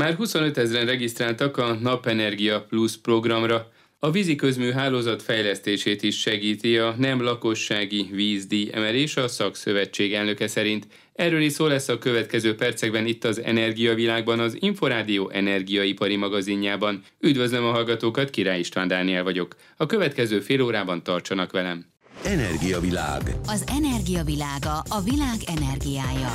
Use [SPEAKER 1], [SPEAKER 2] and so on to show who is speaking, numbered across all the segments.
[SPEAKER 1] Már 25 ezeren regisztráltak a Napenergia Plus programra. A vízi közmű hálózat fejlesztését is segíti a nem lakossági vízdíj emelés a szakszövetség elnöke szerint. Erről is szó lesz a következő percekben itt az Energiavilágban, az Inforádió energiaipari magazinjában. Üdvözlöm a hallgatókat, Király István Dániel vagyok. A következő fél órában tartsanak velem.
[SPEAKER 2] Energiavilág.
[SPEAKER 3] Az energiavilága a világ energiája.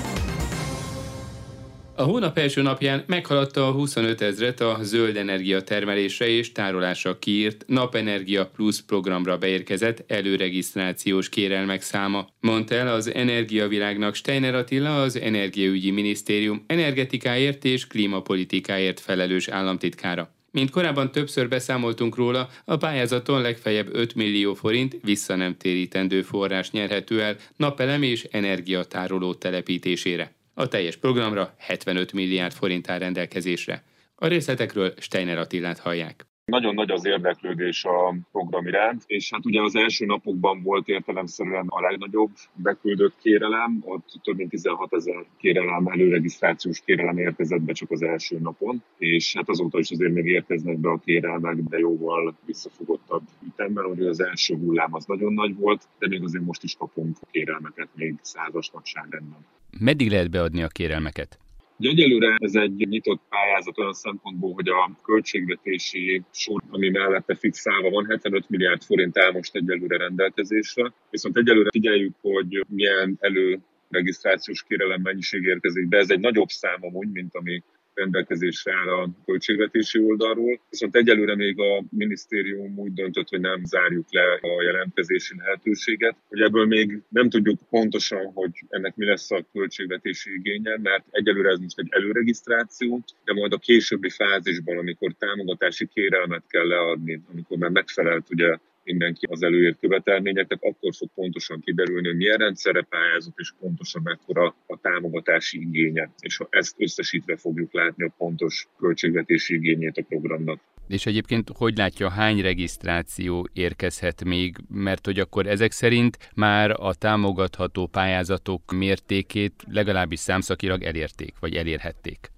[SPEAKER 1] A hónap első napján meghaladta a 25 ezret a zöld energia termelésre és tárolásra kiírt Napenergia Plus programra beérkezett előregisztrációs kérelmek száma, mondta el az Energiavilágnak Steiner Attila, az Energiaügyi Minisztérium energetikáért és klímapolitikáért felelős államtitkára. Mint korábban többször beszámoltunk róla, a pályázaton legfeljebb 5 millió forint vissza nem térítendő forrás nyerhető el napelem és energiatároló telepítésére. A teljes programra 75 milliárd forint áll rendelkezésre. A részletekről Steiner Attilát hallják.
[SPEAKER 4] Nagyon nagy az érdeklődés a program iránt, és hát ugye az első napokban volt értelemszerűen a legnagyobb beküldött kérelem, ott több mint 16 ezer kérelem, előregisztrációs kérelem érkezett be csak az első napon, és hát azóta is azért még érkeznek be a kérelmek, de jóval visszafogottabb ütemben, hogy az első hullám az nagyon nagy volt, de még azért most is kapunk kérelmeket még százas nagyságrendben.
[SPEAKER 5] Meddig lehet beadni a kérelmeket?
[SPEAKER 4] Ugye egyelőre ez egy nyitott pályázat olyan szempontból, hogy a költségvetési sor, ami mellette fixálva van, 75 milliárd forint áll most egyelőre rendelkezésre. Viszont egyelőre figyeljük, hogy milyen elő regisztrációs kérelem mennyiség érkezik be. Ez egy nagyobb szám amúgy, mint ami rendelkezésre áll a költségvetési oldalról. Viszont egyelőre még a minisztérium úgy döntött, hogy nem zárjuk le a jelentkezési lehetőséget, hogy ebből még nem tudjuk pontosan, hogy ennek mi lesz a költségvetési igénye, mert egyelőre ez most egy előregisztráció, de majd a későbbi fázisban, amikor támogatási kérelmet kell leadni, amikor már megfelelt ugye mindenki az előírt követelményeket, akkor fog pontosan kiderülni, hogy milyen rendszerre pályázott, és pontosan mekkora a támogatási igénye. És ha ezt összesítve fogjuk látni a pontos költségvetési igényét a programnak.
[SPEAKER 5] És egyébként hogy látja, hány regisztráció érkezhet még, mert hogy akkor ezek szerint már a támogatható pályázatok mértékét legalábbis számszakilag elérték, vagy elérhették?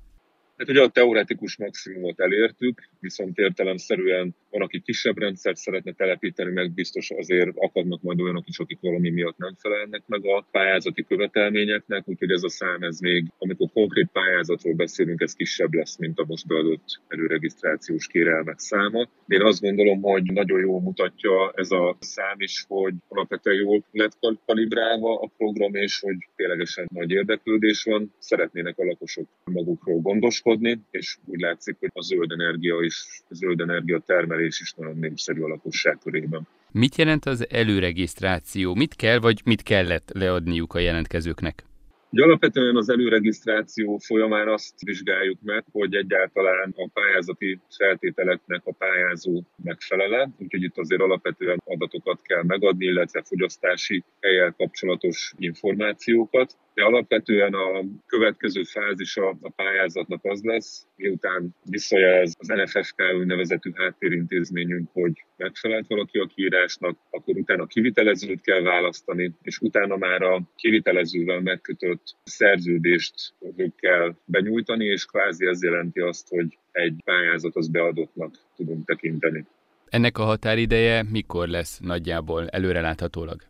[SPEAKER 4] Hát ugye a teoretikus maximumot elértük, viszont értelemszerűen van, aki kisebb rendszert szeretne telepíteni, meg biztos azért akadnak majd olyanok is, akik valami miatt nem felelnek meg a pályázati követelményeknek, úgyhogy ez a szám, ez még, amikor konkrét pályázatról beszélünk, ez kisebb lesz, mint a most beadott előregisztrációs kérelmek száma. Én azt gondolom, hogy nagyon jól mutatja ez a szám is, hogy alapvetően jól lett kalibrálva a program, és hogy ténylegesen nagy érdeklődés van. Szeretnének a lakosok magukról gondoskodni, és úgy látszik, hogy a zöld energia is, a zöld energia termelés is nagyon népszerű a lakosság körében.
[SPEAKER 5] Mit jelent az előregisztráció? Mit kell, vagy mit kellett leadniuk a jelentkezőknek?
[SPEAKER 4] Ugye alapvetően az előregisztráció folyamán azt vizsgáljuk meg, hogy egyáltalán a pályázati feltételeknek a pályázó megfelele, úgyhogy itt azért alapvetően adatokat kell megadni, illetve fogyasztási helyel kapcsolatos információkat. De alapvetően a következő fázisa a pályázatnak az lesz, miután visszajelz az NFFK nevezetű háttérintézményünk, hogy megfelelt valaki a kiírásnak, akkor utána kivitelezőt kell választani, és utána már a kivitelezővel megkötött szerződést kell benyújtani, és kvázi ez jelenti azt, hogy egy pályázat az beadottnak tudunk tekinteni.
[SPEAKER 5] Ennek a határideje mikor lesz nagyjából előreláthatólag?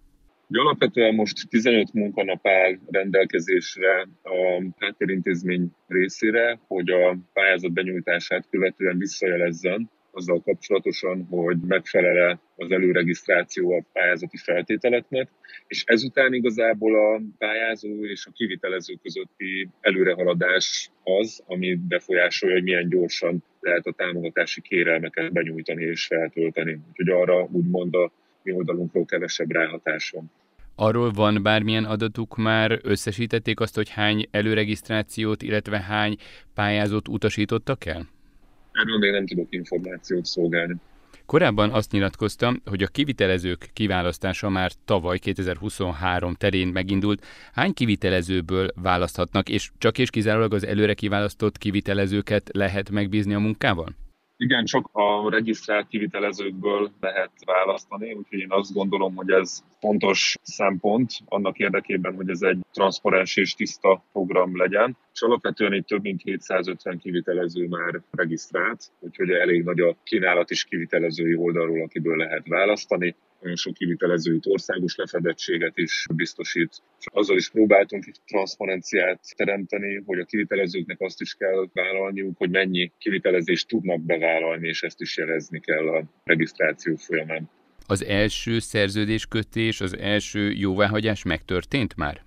[SPEAKER 4] Ugye alapvetően most 15 munkanap áll rendelkezésre a háttérintézmény részére, hogy a pályázat benyújtását követően visszajelezzen azzal kapcsolatosan, hogy megfelele az előregisztráció a pályázati feltételeknek, és ezután igazából a pályázó és a kivitelező közötti előrehaladás az, ami befolyásolja, hogy milyen gyorsan lehet a támogatási kérelmeket benyújtani és feltölteni. Úgyhogy arra úgymond a mi oldalunkról kevesebb ráhatás van.
[SPEAKER 5] Arról van bármilyen adatuk már, összesítették azt, hogy hány előregisztrációt, illetve hány pályázót utasítottak el?
[SPEAKER 4] Erről még nem tudok információt szolgálni.
[SPEAKER 5] Korábban azt nyilatkozta, hogy a kivitelezők kiválasztása már tavaly 2023 terén megindult. Hány kivitelezőből választhatnak, és csak és kizárólag az előre kiválasztott kivitelezőket lehet megbízni a munkával?
[SPEAKER 4] Igen, csak a regisztrált kivitelezőkből lehet választani, úgyhogy én azt gondolom, hogy ez fontos szempont annak érdekében, hogy ez egy transzparens és tiszta program legyen. És alapvetően itt több mint 750 kivitelező már regisztrált, úgyhogy elég nagy a kínálat is kivitelezői oldalról, akiből lehet választani nagyon sok kivitelezői országos lefedettséget is biztosít. És azzal is próbáltunk egy transzparenciát teremteni, hogy a kivitelezőknek azt is kell vállalniuk, hogy mennyi kivitelezést tudnak bevállalni, és ezt is jelezni kell a regisztráció folyamán.
[SPEAKER 5] Az első szerződéskötés, az első jóváhagyás megtörtént már?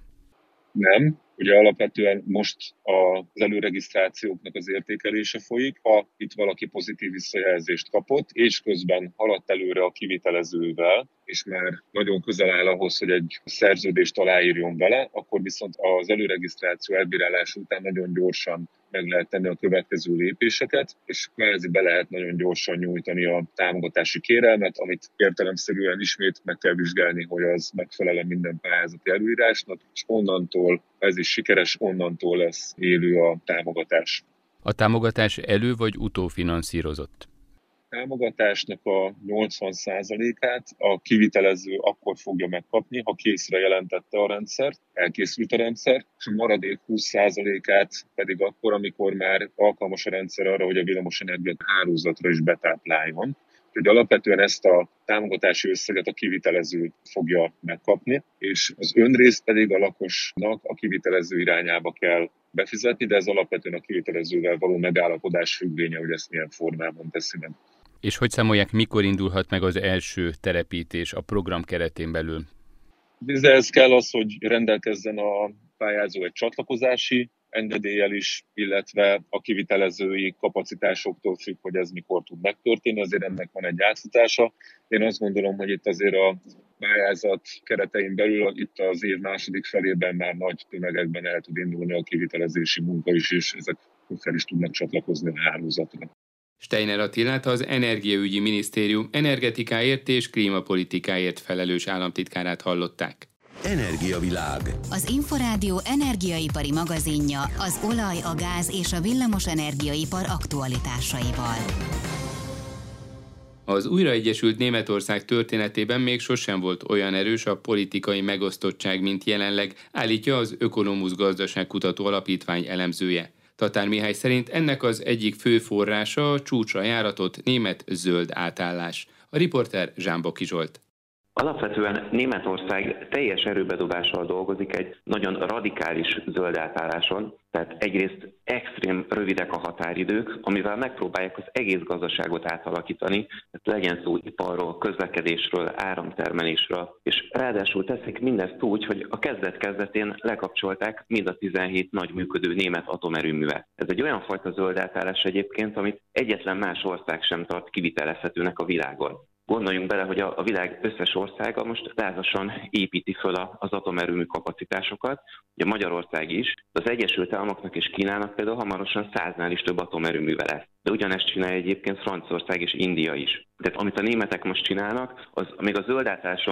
[SPEAKER 4] Nem, Ugye alapvetően most az előregisztrációknak az értékelése folyik, ha itt valaki pozitív visszajelzést kapott, és közben haladt előre a kivitelezővel, és már nagyon közel áll ahhoz, hogy egy szerződést aláírjon vele, akkor viszont az előregisztráció elbírálása után nagyon gyorsan meg lehet tenni a következő lépéseket, és kvázi be lehet nagyon gyorsan nyújtani a támogatási kérelmet, amit értelemszerűen ismét meg kell vizsgálni, hogy az megfelele minden pályázati előírásnak, és onnantól ez is sikeres, onnantól lesz élő a támogatás.
[SPEAKER 5] A támogatás elő vagy utófinanszírozott?
[SPEAKER 4] Támogatásnak a 80%-át a kivitelező akkor fogja megkapni, ha készre jelentette a rendszert, elkészült a rendszer, és a maradék 20%-át pedig akkor, amikor már alkalmas a rendszer arra, hogy a villamosenergia hálózatra is betápláljon. Úgyhogy alapvetően ezt a támogatási összeget a kivitelező fogja megkapni, és az önrészt pedig a lakosnak a kivitelező irányába kell befizetni, de ez alapvetően a kivitelezővel való megállapodás függvénye, hogy ezt milyen formában teszi meg.
[SPEAKER 5] És hogy számolják, mikor indulhat meg az első telepítés a program keretén belül?
[SPEAKER 4] ez kell az, hogy rendelkezzen a pályázó egy csatlakozási engedéllyel is, illetve a kivitelezői kapacitásoktól függ, hogy ez mikor tud megtörténni, azért ennek van egy átfutása. Én azt gondolom, hogy itt azért a pályázat keretein belül itt az év második felében már nagy tömegekben el tud indulni a kivitelezési munka is, és ezek fel is tudnak csatlakozni a hálózatra.
[SPEAKER 1] Steiner Attilát az Energiaügyi Minisztérium energetikáért és klímapolitikáért felelős államtitkárát hallották.
[SPEAKER 3] Energiavilág. Az Inforádió energiaipari magazinja az olaj, a gáz és a villamos energiaipar aktualitásaival.
[SPEAKER 1] Az újraegyesült Németország történetében még sosem volt olyan erős a politikai megosztottság, mint jelenleg, állítja az Ökonomusz Gazdaságkutató Alapítvány elemzője. Tatár Mihály szerint ennek az egyik fő forrása a csúcsra járatott német zöld átállás. A riporter Zsámboki Zsolt.
[SPEAKER 2] Alapvetően Németország teljes erőbedobással dolgozik egy nagyon radikális zöld átálláson, tehát egyrészt extrém rövidek a határidők, amivel megpróbálják az egész gazdaságot átalakítani, tehát legyen szó iparról, közlekedésről, áramtermelésről, és ráadásul teszik mindezt úgy, hogy a kezdet-kezdetén lekapcsolták mind a 17 nagy működő német atomerőművet. Ez egy olyan fajta zöld átállás egyébként, amit egyetlen más ország sem tart kivitelezhetőnek a világon. Gondoljunk bele, hogy a, a világ összes országa most lázasan építi föl az atomerőmű kapacitásokat, ugye Magyarország is, az Egyesült Államoknak és Kínának például hamarosan száznál is több atomerőműve lesz. De ugyanezt csinálja egyébként Franciaország és India is. Tehát amit a németek most csinálnak, az még a zöld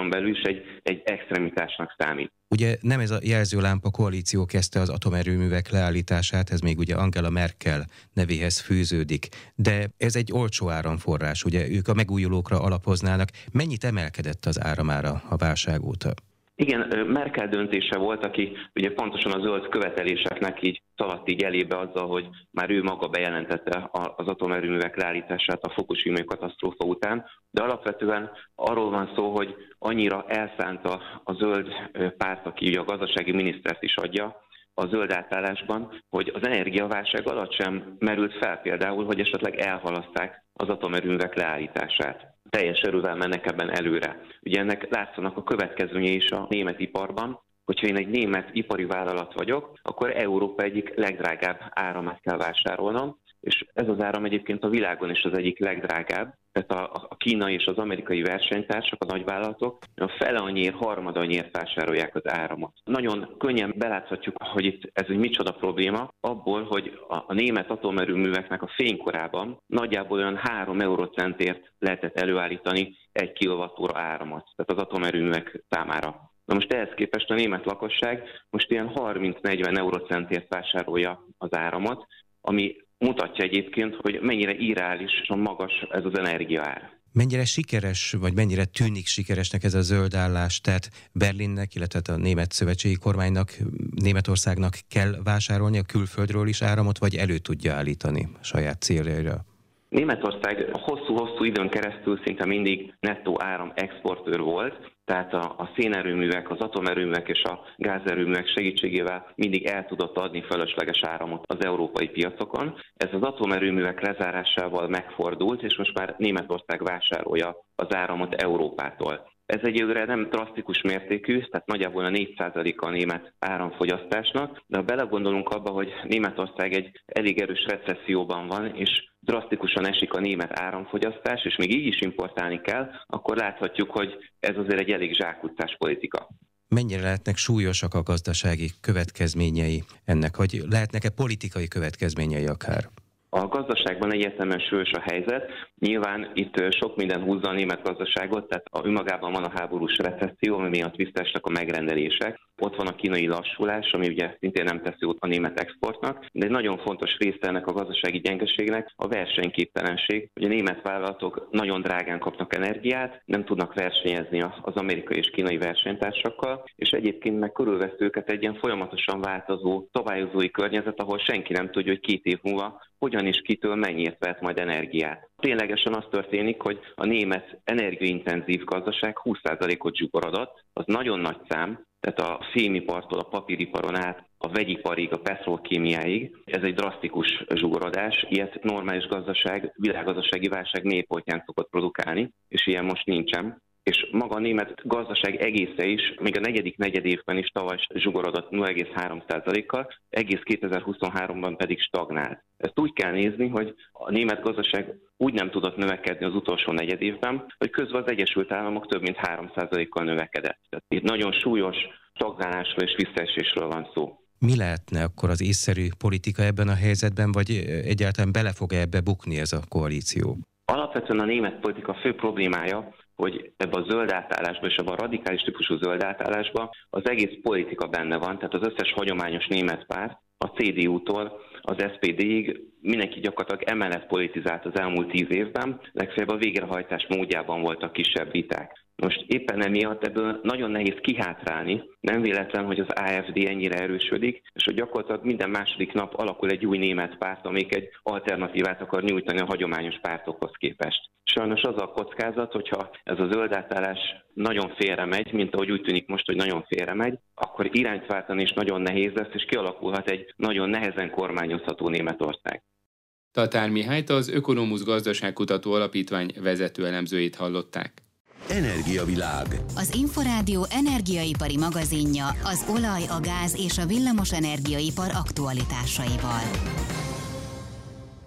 [SPEAKER 2] belül is egy, egy extremitásnak számít.
[SPEAKER 6] Ugye nem ez a jelzőlámpa koalíció kezdte az atomerőművek leállítását, ez még ugye Angela Merkel nevéhez fűződik, de ez egy olcsó áramforrás, ugye ők a megújulókra alapoznának. Mennyit emelkedett az áramára a válság óta?
[SPEAKER 2] Igen, Merkel döntése volt, aki ugye pontosan a zöld követeléseknek így szaladt így elébe azzal, hogy már ő maga bejelentette az atomerőművek leállítását a Fukushima katasztrófa után, de alapvetően arról van szó, hogy annyira elszánta a zöld párt, aki ugye a gazdasági minisztert is adja, a zöld átállásban, hogy az energiaválság alatt sem merült fel például, hogy esetleg elhalaszták az atomerőművek leállítását teljes erővel mennek ebben előre. Ugye ennek látszanak a következménye is a német iparban, hogyha én egy német ipari vállalat vagyok, akkor Európa egyik legdrágább áramát kell vásárolnom, és ez az áram egyébként a világon is az egyik legdrágább, tehát a, a kínai és az amerikai versenytársak, a nagyvállalatok a fele annyiért, harmad annyiért vásárolják az áramot. Nagyon könnyen beláthatjuk, hogy itt ez egy micsoda probléma, abból, hogy a, a német atomerőműveknek a fénykorában nagyjából olyan 3 eurocentért lehetett előállítani egy kilovattóra áramot, tehát az atomerőművek számára. Na most ehhez képest a német lakosság most ilyen 30-40 eurocentért vásárolja az áramot, ami mutatja egyébként, hogy mennyire irreálisan magas ez az energiaár.
[SPEAKER 6] Mennyire sikeres, vagy mennyire tűnik sikeresnek ez a zöld állás? Tehát Berlinnek, illetve a német szövetségi kormánynak, Németországnak kell vásárolni a külföldről is áramot, vagy elő tudja állítani saját céljaira?
[SPEAKER 2] Németország hosszú-hosszú időn keresztül szinte mindig nettó áram exportőr volt, tehát a, a szénerőművek, az atomerőművek és a gázerőművek segítségével mindig el tudott adni fölösleges áramot az európai piacokon. Ez az atomerőművek lezárásával megfordult, és most már Németország vásárolja az áramot Európától. Ez egyelőre nem drasztikus mértékű, tehát nagyjából a 4%-a a német áramfogyasztásnak, de ha belegondolunk abba, hogy Németország egy elég erős recesszióban van, és drasztikusan esik a német áramfogyasztás, és még így is importálni kell, akkor láthatjuk, hogy ez azért egy elég zsákutcás politika.
[SPEAKER 6] Mennyire lehetnek súlyosak a gazdasági következményei ennek, vagy lehetnek-e politikai következményei akár?
[SPEAKER 2] A gazdaságban egyértelműen sős a helyzet. Nyilván itt sok minden húzza a német gazdaságot, tehát a önmagában van a háborús recesszió, ami miatt visszaesnek a megrendelések. Ott van a kínai lassulás, ami ugye szintén nem teszi jót a német exportnak, de egy nagyon fontos része ennek a gazdasági gyengeségnek a versenyképtelenség. Ugye a német vállalatok nagyon drágán kapnak energiát, nem tudnak versenyezni az amerikai és kínai versenytársakkal, és egyébként meg körülvesz őket egy ilyen folyamatosan változó szabályozói környezet, ahol senki nem tudja, hogy két év múlva hogyan és kitől mennyit vett majd energiát. Ténylegesen az történik, hogy a német energiaintenzív gazdaság 20%-ot zsugorodott, az nagyon nagy szám, tehát a fémipartól a papíriparon át a vegyiparig, a petrolkémiáig. Ez egy drasztikus zsugorodás. Ilyet normális gazdaság, világgazdasági válság mélypontján szokott produkálni, és ilyen most nincsen és maga a német gazdaság egésze is, még a negyedik negyed évben is tavaly zsugorodott 0,3%-kal, egész 2023-ban pedig stagnált. Ezt úgy kell nézni, hogy a német gazdaság úgy nem tudott növekedni az utolsó negyed évben, hogy közben az Egyesült Államok több mint 3%-kal növekedett. Tehát itt nagyon súlyos stagnálásról és visszaesésről van szó.
[SPEAKER 6] Mi lehetne akkor az észszerű politika ebben a helyzetben, vagy egyáltalán bele fog -e ebbe bukni ez a koalíció?
[SPEAKER 2] Alapvetően a német politika fő problémája, hogy ebbe a zöld átállásba és ebbe a radikális típusú zöld átállásba az egész politika benne van, tehát az összes hagyományos német párt, a CDU-tól az SPD-ig mindenki gyakorlatilag emellett politizált az elmúlt tíz évben, legfeljebb a végrehajtás módjában voltak kisebb viták. Most éppen emiatt ebből nagyon nehéz kihátrálni, nem véletlen, hogy az AFD ennyire erősödik, és hogy gyakorlatilag minden második nap alakul egy új német párt, amelyik egy alternatívát akar nyújtani a hagyományos pártokhoz képest. Sajnos az a kockázat, hogyha ez a zöld átállás nagyon félre megy, mint ahogy úgy tűnik most, hogy nagyon félre megy, akkor irányt váltani is nagyon nehéz lesz, és kialakulhat egy nagyon nehezen kormányozható Németország.
[SPEAKER 1] Tatár Mihályt az Ökonomusz Gazdaságkutató Alapítvány vezető elemzőjét hallották.
[SPEAKER 3] Energiavilág. Az Inforádió energiaipari magazinja az olaj, a gáz és a villamos energiaipar aktualitásaival.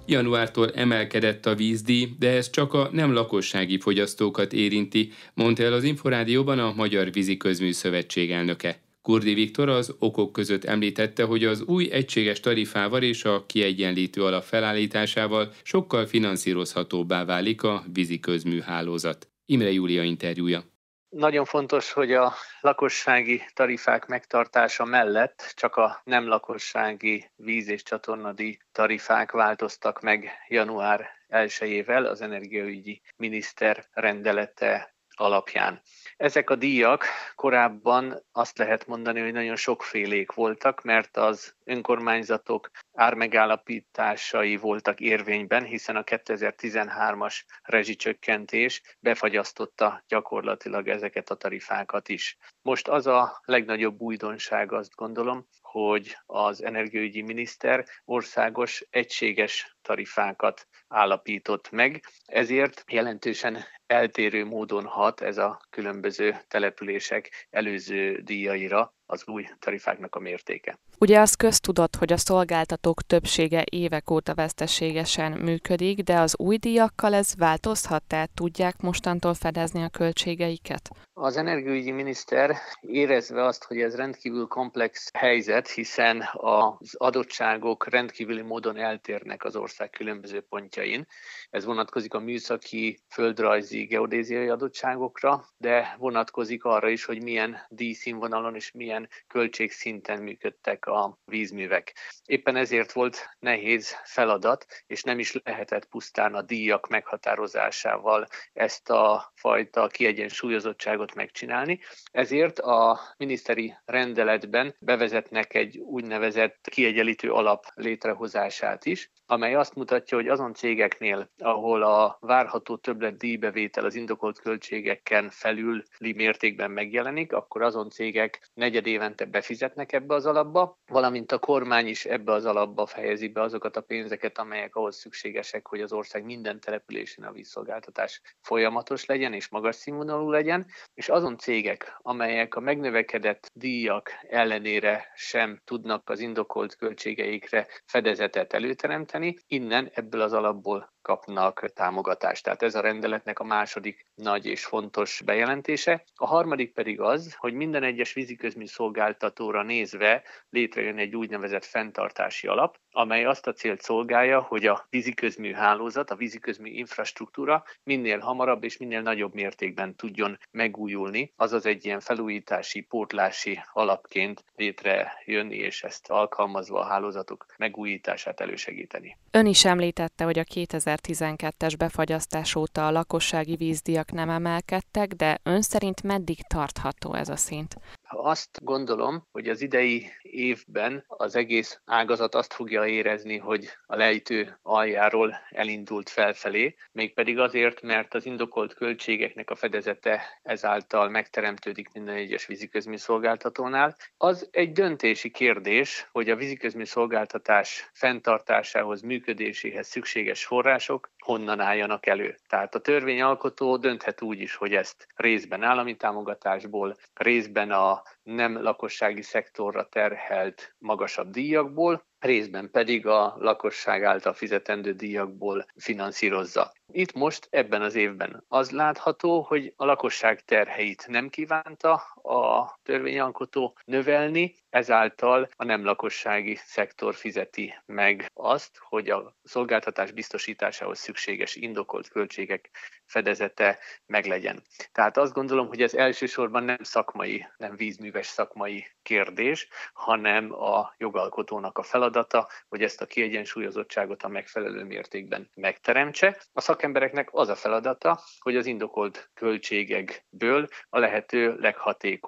[SPEAKER 1] Januártól emelkedett a vízdíj, de ez csak a nem lakossági fogyasztókat érinti, mondta el az Inforádióban a Magyar Vízi Közmű Szövetség elnöke. Kurdi Viktor az okok között említette, hogy az új egységes tarifával és a kiegyenlítő alap felállításával sokkal finanszírozhatóbbá válik a vízi közműhálózat. Imre Júlia interjúja.
[SPEAKER 7] Nagyon fontos, hogy a lakossági tarifák megtartása mellett csak a nem lakossági víz- és csatornadi tarifák változtak meg január 1-ével az energiaügyi miniszter rendelete alapján. Ezek a díjak korábban azt lehet mondani, hogy nagyon sokfélék voltak, mert az önkormányzatok ármegállapításai voltak érvényben, hiszen a 2013-as rezsicsökkentés befagyasztotta gyakorlatilag ezeket a tarifákat is. Most az a legnagyobb újdonság, azt gondolom, hogy az energiaügyi miniszter országos egységes tarifákat állapított meg, ezért jelentősen eltérő módon hat ez a különböző települések előző díjaira az új tarifáknak a mértéke.
[SPEAKER 8] Ugye az köztudott, hogy a szolgáltatók többsége évek óta veszteségesen működik, de az új díjakkal ez változhat, tehát tudják mostantól fedezni a költségeiket?
[SPEAKER 7] Az energiaügyi miniszter érezve azt, hogy ez rendkívül komplex helyzet, hiszen az adottságok rendkívüli módon eltérnek az ország ország különböző pontjain. Ez vonatkozik a műszaki, földrajzi, geodéziai adottságokra, de vonatkozik arra is, hogy milyen díjszínvonalon és milyen költségszinten működtek a vízművek. Éppen ezért volt nehéz feladat, és nem is lehetett pusztán a díjak meghatározásával ezt a fajta kiegyensúlyozottságot megcsinálni. Ezért a miniszteri rendeletben bevezetnek egy úgynevezett kiegyenlítő alap létrehozását is, amely azt mutatja, hogy azon cégeknél, ahol a várható többlet díjbevétel az indokolt költségeken felüli mértékben megjelenik, akkor azon cégek negyed évente befizetnek ebbe az alapba, valamint a kormány is ebbe az alapba fejezi be azokat a pénzeket, amelyek ahhoz szükségesek, hogy az ország minden településén a vízszolgáltatás folyamatos legyen és magas színvonalú legyen, és azon cégek, amelyek a megnövekedett díjak ellenére sem tudnak az indokolt költségeikre fedezetet előteremteni, innen ebből az alapból kapnak támogatást. Tehát ez a rendeletnek a második nagy és fontos bejelentése. A harmadik pedig az, hogy minden egyes víziközmű szolgáltatóra nézve létrejön egy úgynevezett fenntartási alap, amely azt a célt szolgálja, hogy a víziközmű hálózat, a víziközmű infrastruktúra minél hamarabb és minél nagyobb mértékben tudjon megújulni, azaz egy ilyen felújítási, pótlási alapként létrejönni, és ezt alkalmazva a hálózatok megújítását elősegíteni.
[SPEAKER 8] Ön is említette, hogy a 2012-es befagyasztás óta a lakossági vízdiak nem emelkedtek, de ön szerint meddig tartható ez a szint?
[SPEAKER 7] Azt gondolom, hogy az idei évben az egész ágazat azt fogja érezni, hogy a lejtő aljáról elindult felfelé, mégpedig azért, mert az indokolt költségeknek a fedezete ezáltal megteremtődik minden egyes víziközmű szolgáltatónál. Az egy döntési kérdés, hogy a víziközmű szolgáltatás fenntartásához, működéséhez szükséges források honnan álljanak elő. Tehát a törvényalkotó dönthet úgy is, hogy ezt részben állami támogatásból, részben a nem lakossági szektorra terhelt magasabb díjakból, részben pedig a lakosság által fizetendő díjakból finanszírozza. Itt most ebben az évben az látható, hogy a lakosság terheit nem kívánta a törvényalkotó növelni, ezáltal a nem lakossági szektor fizeti meg azt, hogy a szolgáltatás biztosításához szükséges indokolt költségek fedezete meglegyen. Tehát azt gondolom, hogy ez elsősorban nem szakmai, nem vízműves szakmai kérdés, hanem a jogalkotónak a feladata, hogy ezt a kiegyensúlyozottságot a megfelelő mértékben megteremtse. A szakembereknek az a feladata, hogy az indokolt költségekből a lehető leghatékonyabb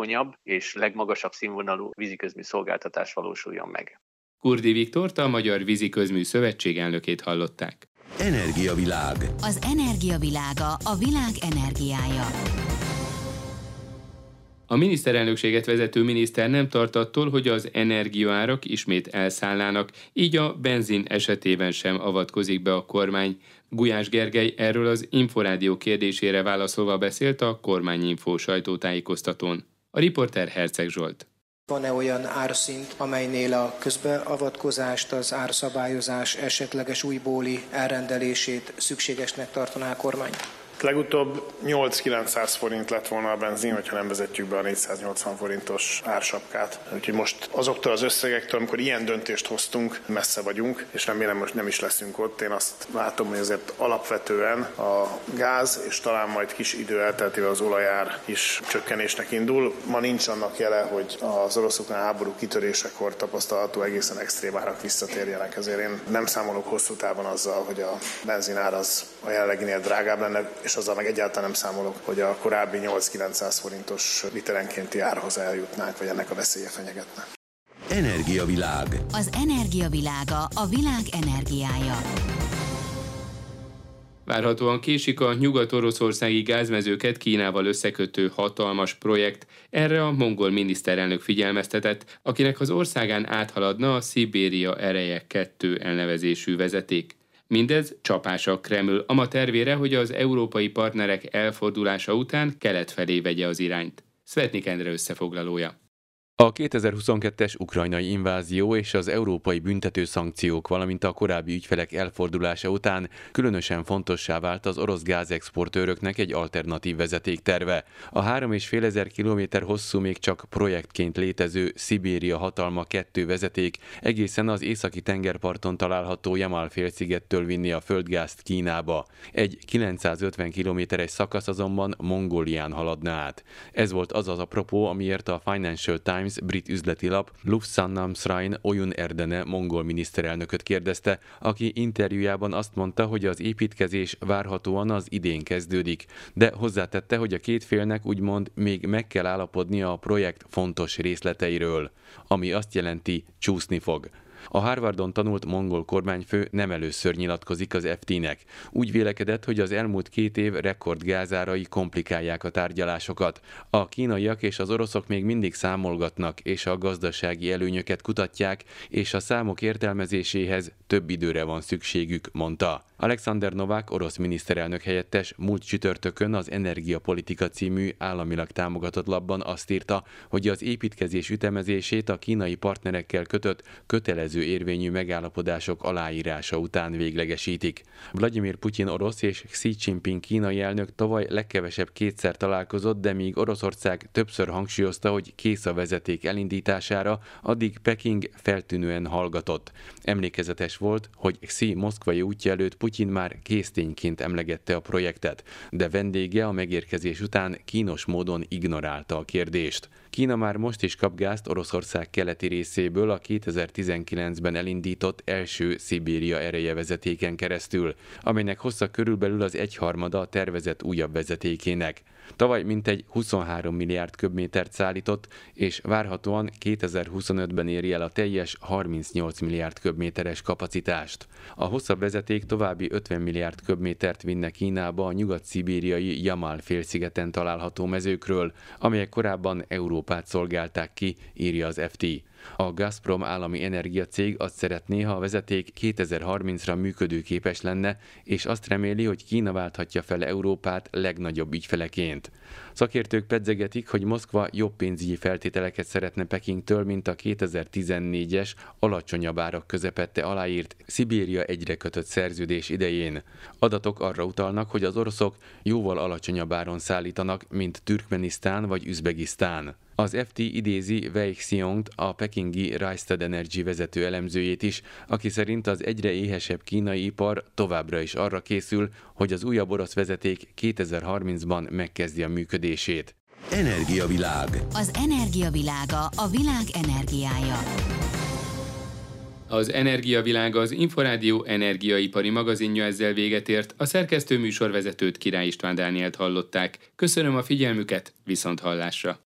[SPEAKER 7] és legmagasabb színvonalú víziközmű szolgáltatás valósuljon meg.
[SPEAKER 1] Kurdi Viktort, a Magyar Víziközmű Szövetség elnökét hallották.
[SPEAKER 3] Energiavilág. Az energiavilága a világ energiája.
[SPEAKER 1] A miniszterelnökséget vezető miniszter nem tart attól, hogy az energiaárak ismét elszállnának, így a benzin esetében sem avatkozik be a kormány. Gulyás Gergely erről az Inforádió kérdésére válaszolva beszélt a kormányinfó sajtótájékoztatón. A riporter Herceg Zsolt.
[SPEAKER 9] Van-e olyan árszint, amelynél a közbeavatkozást, az árszabályozás esetleges újbóli elrendelését szükségesnek tartaná a kormány?
[SPEAKER 10] Legutóbb 8-900 forint lett volna a benzin, hogyha nem vezetjük be a 480 forintos ársapkát. Úgyhogy most azoktól az összegektől, amikor ilyen döntést hoztunk, messze vagyunk, és remélem most nem is leszünk ott. Én azt látom, hogy azért alapvetően a gáz, és talán majd kis idő elteltével az olajár is csökkenésnek indul. Ma nincs annak jele, hogy az oroszoknál háború kitörésekor tapasztalható egészen extrém árak visszatérjenek. Ezért én nem számolok hosszú távon azzal, hogy a benzinár az a jelenleginél drágább lenne, és és azzal meg egyáltalán nem számolok, hogy a korábbi 8-900 forintos literenkénti árhoz eljutnánk, vagy ennek a veszélye fenyegetne.
[SPEAKER 3] Energiavilág. Az energiavilága a világ energiája.
[SPEAKER 1] Várhatóan késik a nyugat-oroszországi gázmezőket Kínával összekötő hatalmas projekt. Erre a mongol miniszterelnök figyelmeztetett, akinek az országán áthaladna a Szibéria ereje 2 elnevezésű vezeték. Mindez csapás a Kreml ama tervére, hogy az európai partnerek elfordulása után kelet felé vegye az irányt. Svetnik Endre összefoglalója.
[SPEAKER 11] A 2022-es ukrajnai invázió és az európai büntető szankciók, valamint a korábbi ügyfelek elfordulása után különösen fontossá vált az orosz gázexportőröknek egy alternatív vezetékterve. A 3,5 ezer kilométer hosszú még csak projektként létező Szibéria hatalma kettő vezeték egészen az északi tengerparton található Jamal félszigettől vinni a földgázt Kínába. Egy 950 kilométeres szakasz azonban Mongólián haladna át. Ez volt az az apropó, amiért a Financial Times Times brit üzleti lap Lufsannam Srain Oyun Erdene mongol miniszterelnököt kérdezte, aki interjújában azt mondta, hogy az építkezés várhatóan az idén kezdődik, de hozzátette, hogy a két félnek úgymond még meg kell állapodnia a projekt fontos részleteiről, ami azt jelenti, csúszni fog. A Harvardon tanult mongol kormányfő nem először nyilatkozik az FT-nek. Úgy vélekedett, hogy az elmúlt két év rekordgázárai komplikálják a tárgyalásokat. A kínaiak és az oroszok még mindig számolgatnak, és a gazdasági előnyöket kutatják, és a számok értelmezéséhez több időre van szükségük, mondta. Alexander Novák, orosz miniszterelnök helyettes múlt csütörtökön az Energiapolitika című államilag támogatott labban azt írta, hogy az építkezés ütemezését a kínai partnerekkel kötött kötelező érvényű megállapodások aláírása után véglegesítik. Vladimir Putyin orosz és Xi Jinping kínai elnök tavaly legkevesebb kétszer találkozott, de míg Oroszország többször hangsúlyozta, hogy kész a vezeték elindítására, addig Peking feltűnően hallgatott. Emlékezetes volt, hogy Xi moszkvai útja előtt Putyin már késztényként emlegette a projektet, de vendége a megérkezés után kínos módon ignorálta a kérdést. Kína már most is kap gázt Oroszország keleti részéből a 2019-ben elindított első Szibéria ereje vezetéken keresztül, amelynek hossza körülbelül az egyharmada a tervezett újabb vezetékének. Tavaly mintegy 23 milliárd köbmétert szállított, és várhatóan 2025-ben éri el a teljes 38 milliárd köbméteres kapacitást. A hosszabb vezeték további 50 milliárd köbmétert vinne Kínába a nyugat-szibériai Jamal félszigeten található mezőkről, amelyek korábban Európát szolgálták ki, írja az FT. A Gazprom állami energiacég azt szeretné, ha a vezeték 2030-ra működőképes lenne, és azt reméli, hogy Kína válthatja fel Európát legnagyobb ügyfeleként. Szakértők pedzegetik, hogy Moszkva jobb pénzügyi feltételeket szeretne Pekingtől, mint a 2014-es alacsonyabb árak közepette aláírt Szibéria egyre kötött szerződés idején. Adatok arra utalnak, hogy az oroszok jóval alacsonyabb áron szállítanak, mint Türkmenisztán vagy Üzbegisztán. Az FT idézi Wei Xiong, a pekingi Rystad Energy vezető elemzőjét is, aki szerint az egyre éhesebb kínai ipar továbbra is arra készül, hogy az újabb orosz vezeték 2030-ban megkezdi a működését.
[SPEAKER 3] Energiavilág. Az energiavilága a világ energiája.
[SPEAKER 1] Az Energiavilága az Inforádió energiaipari magazinja ezzel véget ért. A szerkesztő műsorvezetőt Király István Dánielt hallották. Köszönöm a figyelmüket, viszont hallásra!